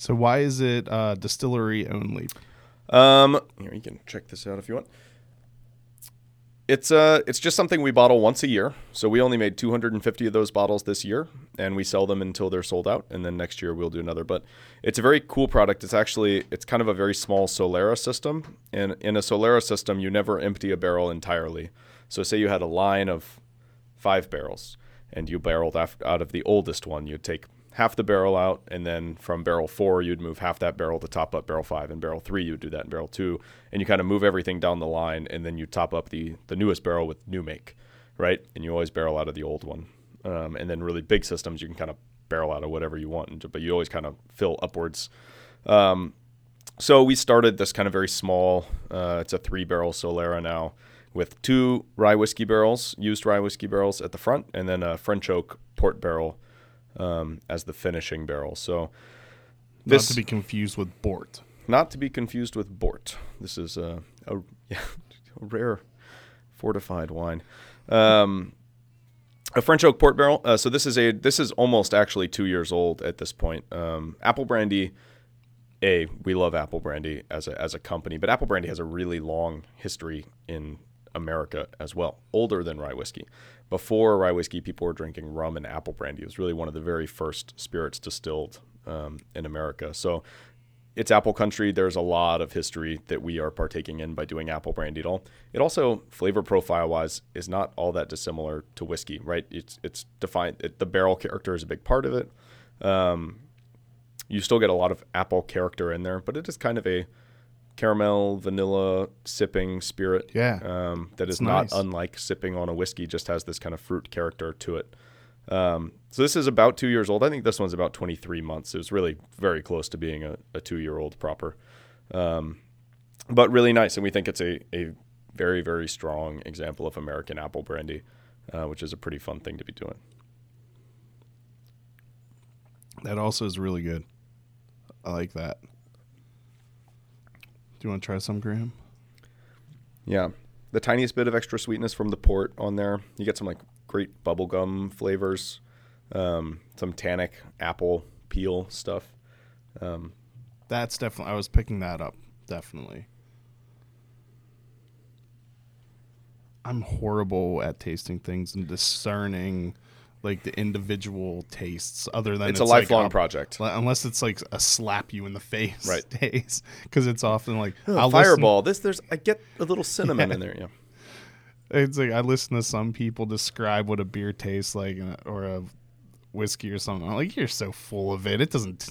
So why is it uh, distillery only? Um, here you can check this out if you want. It's uh, it's just something we bottle once a year. So we only made 250 of those bottles this year, and we sell them until they're sold out. And then next year we'll do another. But it's a very cool product. It's actually it's kind of a very small Solera system, and in a Solera system, you never empty a barrel entirely. So say you had a line of five barrels, and you barreled af- out of the oldest one, you'd take half the barrel out, and then from barrel four, you'd move half that barrel to top up barrel five, and barrel three, you'd do that in barrel two, and you kind of move everything down the line, and then you top up the the newest barrel with new make, right? And you always barrel out of the old one, um, and then really big systems, you can kind of barrel out of whatever you want, but you always kind of fill upwards. Um, so we started this kind of very small. Uh, it's a three barrel Solera now. With two rye whiskey barrels, used rye whiskey barrels at the front, and then a French oak port barrel um, as the finishing barrel. So this, Not to be confused with Bort. not to be confused with Bort. This is a, a, (laughs) a rare fortified wine. Um, a French oak port barrel. Uh, so this is a this is almost actually two years old at this point. Um, apple brandy. A we love apple brandy as a as a company, but apple brandy has a really long history in America as well, older than rye whiskey. Before rye whiskey, people were drinking rum and apple brandy. It was really one of the very first spirits distilled um, in America. So it's apple country. There's a lot of history that we are partaking in by doing apple brandy at all. It also, flavor profile wise, is not all that dissimilar to whiskey, right? It's it's defined. It, the barrel character is a big part of it. Um, you still get a lot of apple character in there, but it is kind of a caramel vanilla sipping spirit. Yeah. Um, that is not nice. unlike sipping on a whiskey. Just has this kind of fruit character to it. Um, so this is about two years old. I think this one's about 23 months. It was really very close to being a, a two-year-old proper, um, but really nice. And we think it's a, a very very strong example of American apple brandy, uh, which is a pretty fun thing to be doing. That also is really good. I like that. Do you want to try some, Graham? Yeah, the tiniest bit of extra sweetness from the port on there. You get some like great bubblegum flavors, um, some tannic apple peel stuff. Um, That's definitely. I was picking that up. Definitely. I'm horrible at tasting things and discerning like the individual tastes. Other than it's, a like, lifelong um, project. unless it's like a slap you in the (laughs) face Right. taste because it's often like Oh, I'll listen- fireball. This there's I get a little cinnamon in there. Yeah. (laughs) It's like I listen to some people describe what a beer tastes like, or a whiskey or something. I'm like, you're so full of it. It doesn't.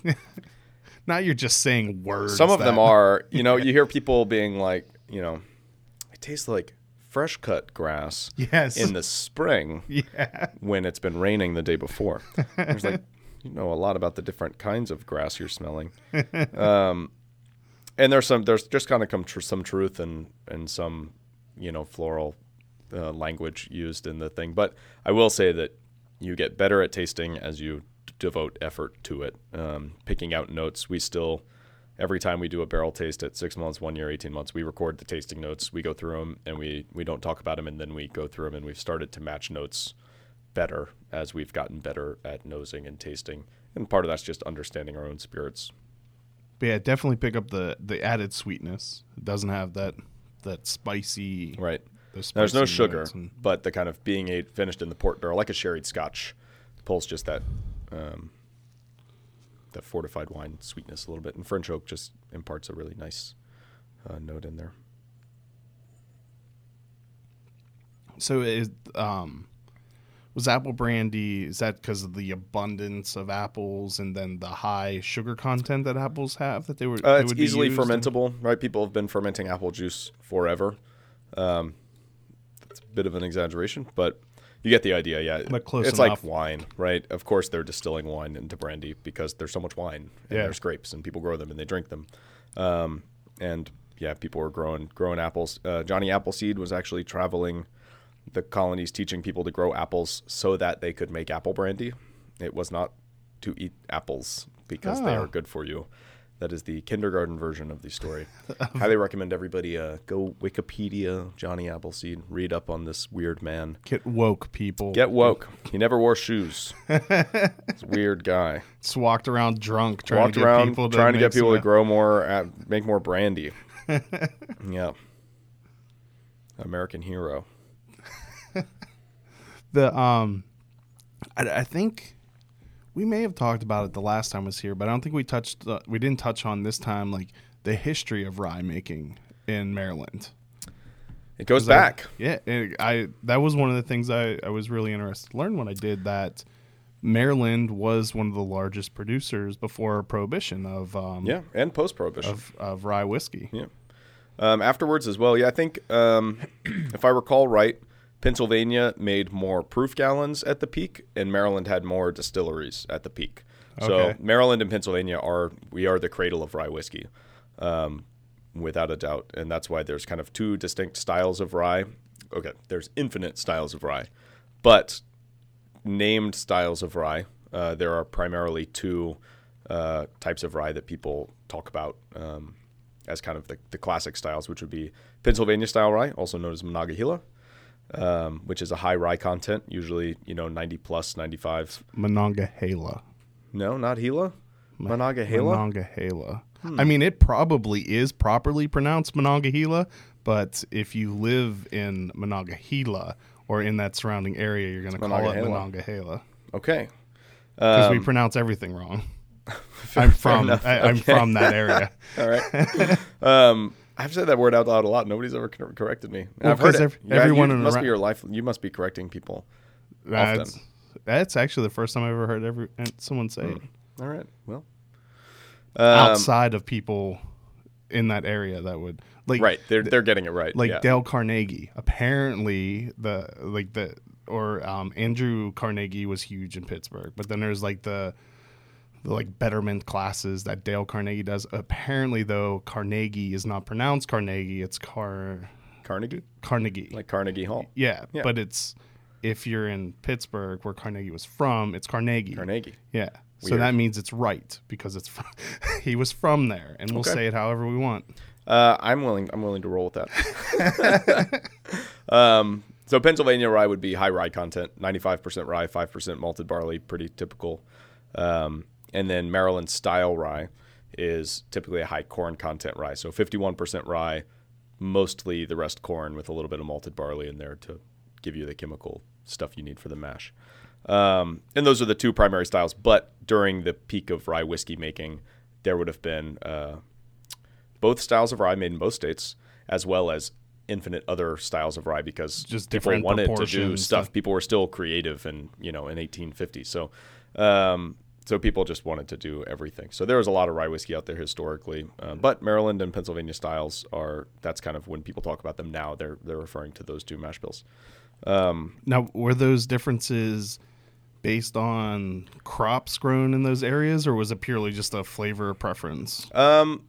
(laughs) now you're just saying words. Some of them are. You know, you hear people being like, you know, it tastes like fresh cut grass Yes. in the spring (laughs) yeah. when it's been raining the day before. There's like, (laughs) you know, a lot about the different kinds of grass you're smelling. (laughs) Um, and there's some, there's just kind of come tr- some truth and and some, you know, floral uh, language used in the thing. But I will say that you get better at tasting as you d- devote effort to it. Um, picking out notes, we still every time we do a barrel taste at six months, one year, eighteen months, we record the tasting notes. We go through them and we we don't talk about them, and then we go through them and we've started to match notes better as we've gotten better at nosing and tasting. And part of that's just understanding our own spirits. But yeah, definitely pick up the the added sweetness. It doesn't have that that spicy. Right. those There's no sugar, and- but the kind of being a, finished in the port barrel, like a sherried Scotch, pulls just that um, that fortified wine sweetness a little bit, and French oak just imparts a really nice uh, note in there. So is um was apple brandy is that because of the abundance of apples and then the high sugar content that apples have that they were Uh, they it's easily in? fermentable, right? People have been fermenting apple juice forever. Um, that's a bit of an exaggeration, but you get the idea. Yeah, But close it's enough. like wine, right? Of course, they're distilling wine into brandy because there's so much wine and Yeah. there's grapes and people grow them and they drink them. Um, and yeah, people were growing growing apples. Uh, Johnny Appleseed was actually traveling the colonies, teaching people to grow apples so that they could make apple brandy. It was not to eat apples because they Oh. are good for you. That is the kindergarten version of the story. (laughs) Highly recommend everybody uh, go Wikipedia Johnny Appleseed, read up on this weird man. get woke people Get woke. He never wore shoes. It's a (laughs) weird guy. just walked around drunk trying Walked to get around people to trying to make get people some- to grow more, uh, make more brandy. (laughs) yeah. American hero. the um, I, I think we may have talked about it the last time I was here, but I don't think we touched. Uh, we didn't touch on this time like the history of rye making in Maryland. It goes 'Cause I- back. yeah, and I that was one of the things I, I was really interested to learn when I did that. Maryland was one of the largest producers before Prohibition of um, yeah, and post prohibition. of, of rye whiskey. Yeah. Um, afterwards as well. Yeah, I think um, (coughs) if I recall right, Pennsylvania made more proof gallons at the peak, and Maryland had more distilleries at the peak. So Maryland and Pennsylvania are we are the cradle of rye whiskey, um, without a doubt, and that's why there's kind of two distinct styles of rye. Okay, there's infinite styles of rye, but named styles of rye. Uh, there are primarily two uh, types of rye that people talk about um, as kind of the, the classic styles, which would be Pennsylvania style rye, also known as Monongahela, um, which is a high rye content, usually you know 90 plus, 95. Monongahela. No, not Gila. Monongahela. Monongahela. I mean, it probably is properly pronounced Monongahela, but if you live in Monongahela or in that surrounding area, you're going to call it Monongahela. Okay. because Um, we pronounce everything wrong. (laughs) I'm from. I, I'm Okay. from that area. (laughs) All right. (laughs) um, I've said that word out loud a lot. Nobody's ever corrected me. Well, I've heard it. everyone you in must ar- be your life. You must be correcting people. That's, that's actually the first time I've ever heard every, someone say it All right. Well. Um, outside of people in that area that would like right. They're they're getting it right. like yeah. Dale Carnegie. Apparently, the like the or um, Andrew Carnegie was huge in Pittsburgh, but then there's like the the like betterment classes that Dale Carnegie does. Apparently, though, Carnegie is not pronounced Carnegie; it's Car Carnegie, Carnegie. like Carnegie Hall. yeah, Yeah. but it's if you're in Pittsburgh, where Carnegie was from, it's Carnegie. Carnegie. Yeah. So that means it's right because it's from, (laughs) he was from there, and we'll Okay. say it however we want. Uh, I'm willing. I'm willing to roll with that. (laughs) um, so Pennsylvania rye would be high rye content, 95% rye, 5% malted barley, pretty typical. Um, and then Maryland style rye is typically a high corn content rye, so 51% rye, mostly the rest corn with a little bit of malted barley in there to give you the chemical stuff you need for the mash. Um, and those are the two primary styles. But during the peak of rye whiskey making, there would have been uh, both styles of rye made in both states, as well as infinite other styles of rye because Just people wanted to do stuff. People were still creative, and you know, in 1850. So, um, so people just wanted to do everything. So there was a lot of rye whiskey out there historically, um, but Maryland and Pennsylvania styles are that's kind of when people talk about them now. They're they're referring to those two mash bills. Now, were those differences based on crops grown in those areas, or was it purely just a flavor preference? Um,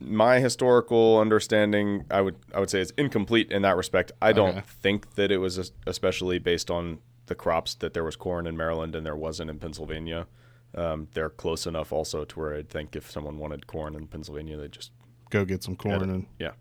my historical understanding, I would I would say, is incomplete in that respect. I don't Okay. think that it was especially based on the crops that there was corn in Maryland and there wasn't in Pennsylvania. Um, they're close enough also to where I'd think if someone wanted corn in Pennsylvania, they just Go get some corn and yeah.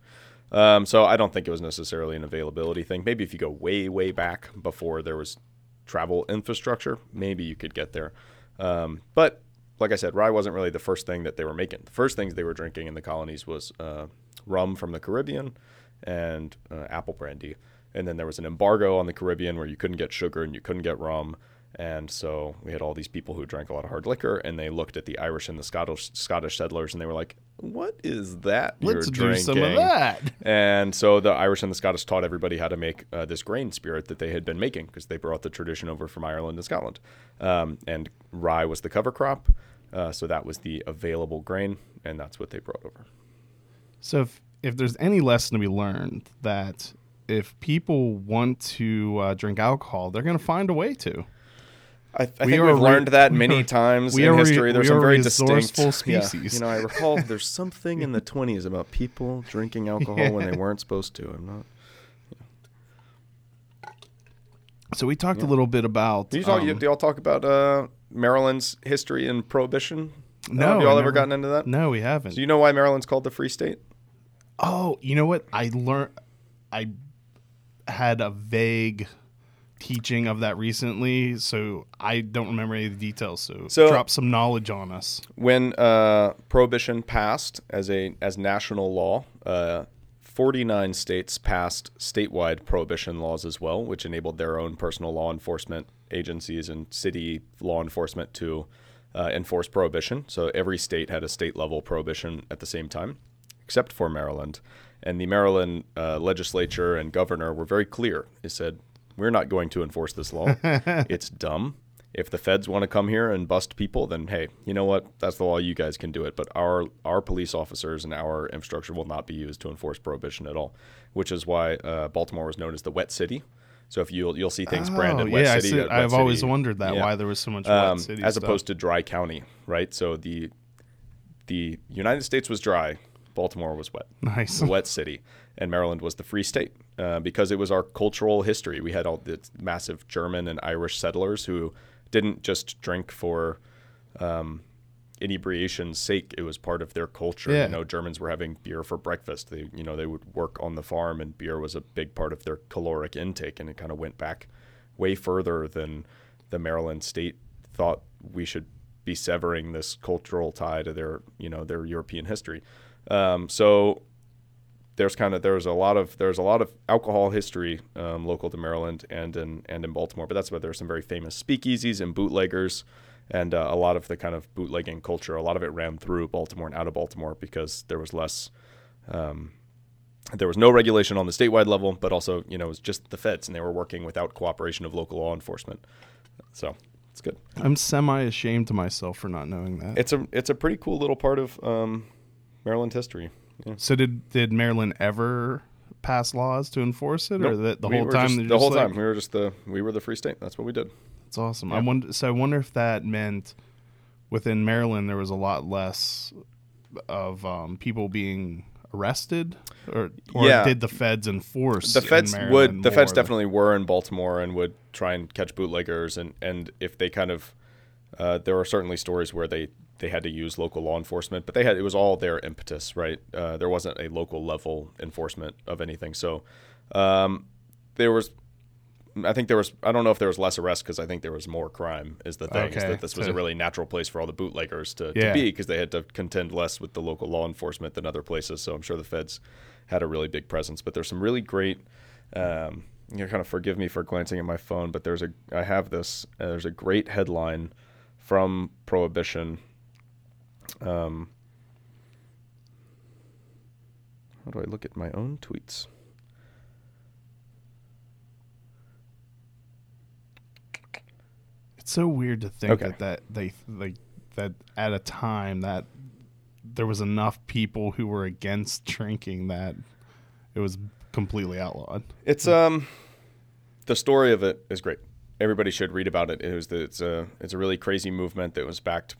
Um, so I don't think it was necessarily an availability thing. Maybe if you go way, way back before there was travel infrastructure, maybe you could get there. Um, but like I said, rye wasn't really the first thing that they were making. The first things they were drinking in the colonies was uh, rum from the Caribbean and uh, apple brandy. And then there was an embargo on the Caribbean where you couldn't get sugar and you couldn't get rum. And so we had all these people who drank a lot of hard liquor, and they looked at the Irish and the Scottish Scottish settlers, and they were like, "What is that you're let's do some of that. And so the Irish and the Scottish taught everybody how to make uh, this grain spirit that they had been making because they brought the tradition over from Ireland and Scotland. Um, and rye was the cover crop, uh, so that was the available grain, and that's what they brought over. So, if, if there's any lesson to be learned, that if people want to uh, drink alcohol, they're going to find a way to. I, I We think are we've re- learned that many times in re- history. There's some very distinct yeah. species. You know, I recall (laughs) there's something in the 20s about people drinking alcohol when they weren't supposed to. I'm not. So we talked a little bit about. Do you talk? um, talk about uh, Maryland's history and prohibition? Uh, No, have y'all I ever gotten into that? no, we haven't. Do you know why Maryland's called the Free State? Oh, you know what? I learned. I had a vague teaching of that recently, so I don't remember any of the details. So, So- drop some knowledge on us. When uh, prohibition passed as a as national law, uh, 49 states passed statewide prohibition laws as well, which enabled their own personal law enforcement agencies and city law enforcement to uh, enforce prohibition. So every state had a state level prohibition at the same time, except for Maryland. And the Maryland uh, legislature and governor were very clear. They said, We're not going to enforce this law. (laughs) it's dumb. If the feds want to come here and bust people, then hey, you know what? That's the law. You guys can do it. But our our police officers and our infrastructure will not be used to enforce prohibition at all. Which is why uh, Baltimore was known as the Wet City. So if you'll you'll see things branded Oh, Wet yeah, I City, uh, Wet I've always wondered that Yeah. why there was so much Um, wet city as stuff. opposed to dry county, right? So the the United States was dry, Baltimore was wet, nice. wet city, and Maryland was the free state uh, because it was our cultural history. We had all the massive German and Irish settlers who didn't just drink for um, inebriation's sake. It was part of their culture. Yeah. You know, Germans were having beer for breakfast. They, you know, they would work on the farm, and beer was a big part of their caloric intake. And it kind of went back way further than the Maryland state thought we should be severing this cultural tie to their, you know, their European history. Um, so there's kind of there's a lot of there's a lot of alcohol history um, local to Maryland and in and in Baltimore, but that's why there's some very famous speakeasies and bootleggers, and uh, a lot of the kind of bootlegging culture. A lot of it ran through Baltimore and out of Baltimore because there was less. Um, there was no regulation on the statewide level, but also you know it was just the feds, and they were working without cooperation of local law enforcement. So it's good. I'm semi ashamed to myself for not knowing that. It's a it's a pretty cool little part of um, Maryland history. Yeah. so did did Maryland ever pass laws to enforce it, or Nope. that the We whole time just- the just whole like- time we were just the we were the free state. That's what we did. It's awesome. I wonder. So I wonder if that meant within Maryland there was a lot less of um, people being arrested, or, or Yeah. did the feds enforce? the feds would the feds definitely were in Baltimore and would try and catch bootleggers and and if they kind of uh, there are certainly stories where they they had to use local law enforcement, but they had it was all their impetus, right? Uh, there wasn't a local level enforcement of anything, so um, there was. I think there was. I don't know if there was less arrest because I think there was more crime. Is the thing is that this was so- a really natural place for all the bootleggers to, to be because they had to contend less with the local law enforcement than other places. So I'm sure the feds had a really big presence. But there's some really great. Um, you know, kind of forgive me for glancing at my phone, but there's a. I have this. Uh, there's a great headline from Prohibition. Um, how do I look at my own tweets? It's so weird to think Okay. that, that they like that at a time that there was enough people who were against drinking that it was completely outlawed. It's um, the story of it is great. Everybody should read about it. It was the, it's a it's a really crazy movement that was backed,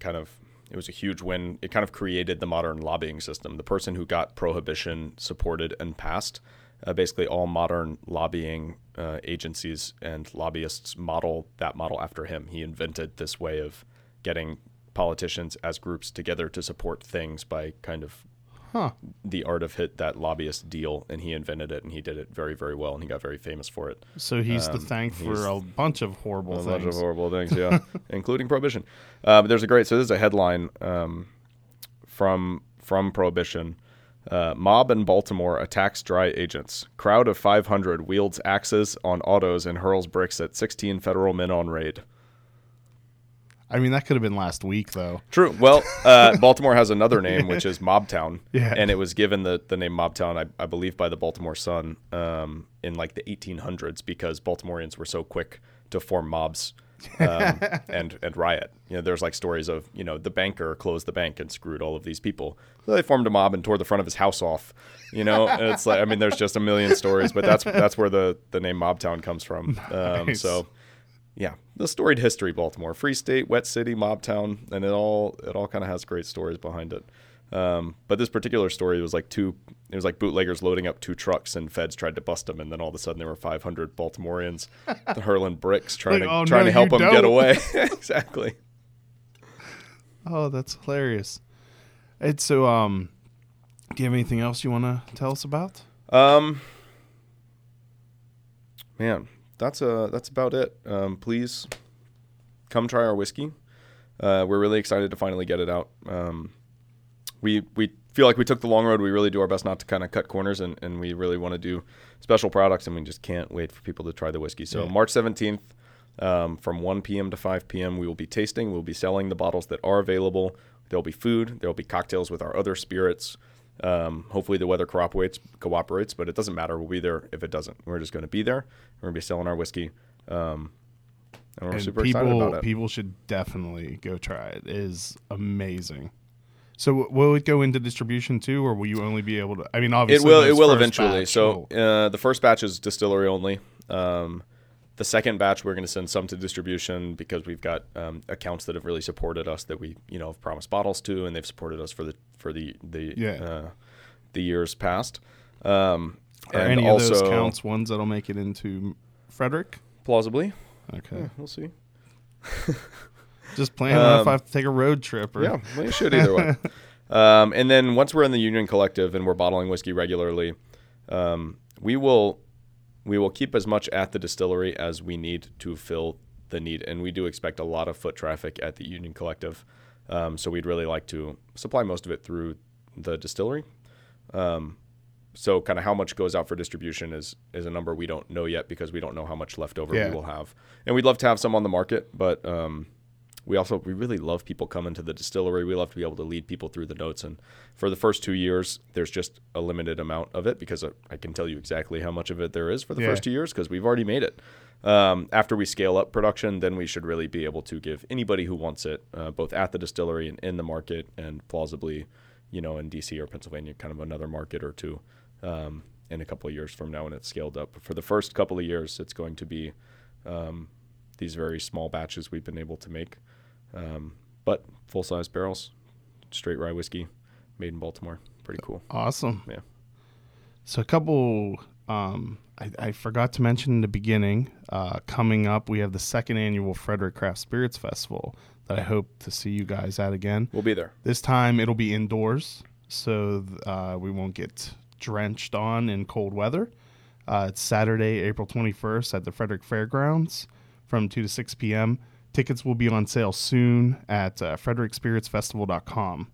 kind of. It was a huge win. It kind of created the modern lobbying system. The person who got prohibition supported and passed, uh, basically all modern lobbying uh, agencies and lobbyists model that model after him. He invented this way of getting politicians as groups together to support things by kind of Huh. the art of hit that lobbyist deal, and he invented it, and he did it very, very well, and he got very famous for it. So he's Um, thank for a bunch of horrible A things. bunch of horrible things, yeah, (laughs) including prohibition. Uh, but there's a great. So this is a headline um, from from prohibition. Uh, mob in Baltimore attacks dry agents. Crowd of 500 wields axes on autos and hurls bricks at 16 federal men on raid. I mean, that could have been last week, though. True. Well, uh, (laughs) Baltimore has another name, which is Mobtown. Yeah. And it was given the, the name Mobtown, I, I believe, by the Baltimore Sun um, in like the 1800s because Baltimoreans were so quick to form mobs um, (laughs) and and riot. You know, there's like stories of you know the banker closed the bank and screwed all of these people. So they formed a mob and tore the front of his house off. You know, and it's like I mean, there's just a million stories, but that's that's where the the name Mobtown comes from. (laughs) Um, Nice. so yeah, the storied history, Baltimore, Free State, Wet City, Mob Town, and it all it all kind of has great stories behind it. Um, but this particular story was like two, it was like bootleggers loading up two trucks, and feds tried to bust them, and then all of a sudden there were 500 Baltimoreans (laughs) hurling bricks, trying Like, to "Oh, trying no, to help them get don't." away. (laughs) (laughs) exactly. Oh, that's hilarious. It's so. Um, do you have anything else you want to tell us about? Um, man, that's uh that's about it. Um, please come try our whiskey. Uh, we're really excited to finally get it out. Um, we we feel like we took the long road. We really do our best not to kind of cut corners, and, and we really want to do special products, and we just can't wait for people to try the whiskey. So Yeah. March 17th, um, from 1 p.m. to 5 p.m., we will be tasting. We'll be selling the bottles that are available. There'll be food. There'll be cocktails with our other spirits. Um, hopefully the weather cooperates, cooperates, but it doesn't matter. We'll be there if it doesn't. We're just going to be there. We're going to be selling our whiskey. Um, and we're and super excited people about it. people should definitely go try it. It is amazing. So will it go into distribution too, or will you only be able to? I mean, obviously It will. It will eventually. So will- uh, the first batch is distillery only. Um, the second batch we're going to send some to distribution because we've got um, accounts that have really supported us that we you know have promised bottles to, and they've supported us for the for the the Yeah. uh, the years past. Um, are and any also of those counts ones that'll make it into Frederick? plausibly. Okay, Yeah, we'll see. (laughs) just plan on if Um, I have to take a road trip. Or, Yeah, well, you should either way. (laughs) Um, and then once we're in the Union Collective and we're bottling whiskey regularly, um, we will we will keep as much at the distillery as we need to fill the need, and we do expect a lot of foot traffic at the Union Collective. Um, so we'd really like to supply most of it through the distillery. Um, so kind of how much goes out for distribution is is a number we don't know yet because we don't know how much leftover Yeah. we will have, and we'd love to have some on the market, but um, we also we really love people coming to the distillery. We love to be able to lead people through the notes, and for the first two years, there's just a limited amount of it because I, can tell you exactly how much of it there is for the Yeah. first two years because we've already made it. Um, after we scale up production, then we should really be able to give anybody who wants it, uh, both at the distillery and in the market, and plausibly, you know, in DC or Pennsylvania, kind of another market or two. Um, in a couple of years from now, when it's scaled up. But for the first couple of years, it's going to be um, these very small batches we've been able to make. Um, but full size barrels, straight rye whiskey, made in Baltimore. Pretty cool. Awesome. Yeah. So a couple um, I, I forgot to mention in the beginning. Uh, coming up, we have the second annual Frederick Craft Spirits Festival that I hope to see you guys at again. We'll be there. This time it'll be indoors, so uh, we won't get drenched on in cold weather. Uh, it's Saturday, April 21st at the Frederick Fairgrounds from 2 to 6 p.m. Tickets will be on sale soon at uh, frederickspiritsfestival.com.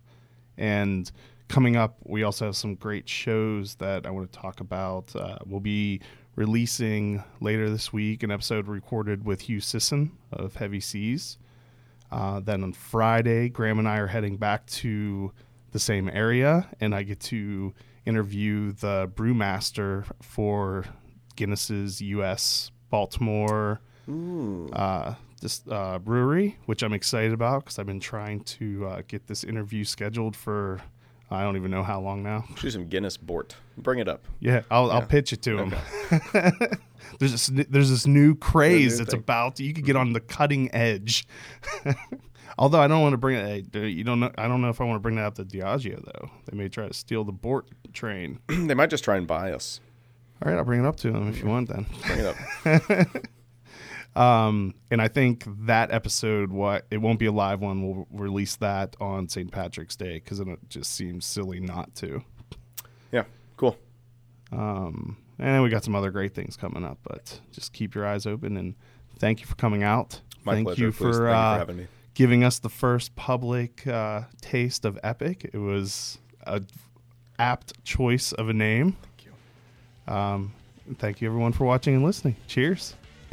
And coming up, we also have some great shows that I want to talk about. Uh, we'll be releasing later this week an episode recorded with Hugh Sisson of Heavy Seas. Uh, then on Friday, Graham and I are heading back to the same area, and I get to interview the brewmaster for Guinness's U.S. Baltimore uh, this uh, brewery, which I'm excited about because I've been trying to uh, get this interview scheduled for I don't even know how long now. Do some Guinness Bort. Bring it up. Yeah, I'll, I'll pitch it to him. (laughs) there's this there's this new craze new that's thing. about you could get on the cutting edge. (laughs) Although I don't want to bring it, you don't know. I don't know if I want to bring that up to Diageo though. They may try to steal the Bort train. (clears throat) they might just try and buy us. All right, I'll bring it up to them if you want then. Bring it up. (laughs) Um, and I think that episode, what it won't be a live one. We'll release that on St. Patrick's Day because it just seems silly not to. yeah. Cool. Um, and we got some other great things coming up, but just keep your eyes open and thank you for coming out. My thank pleasure. you for, Thank you uh, for having me. giving us the first public uh, taste of Epoch. It was a apt choice of a name. Thank you. Um, thank you everyone for watching and listening. Cheers.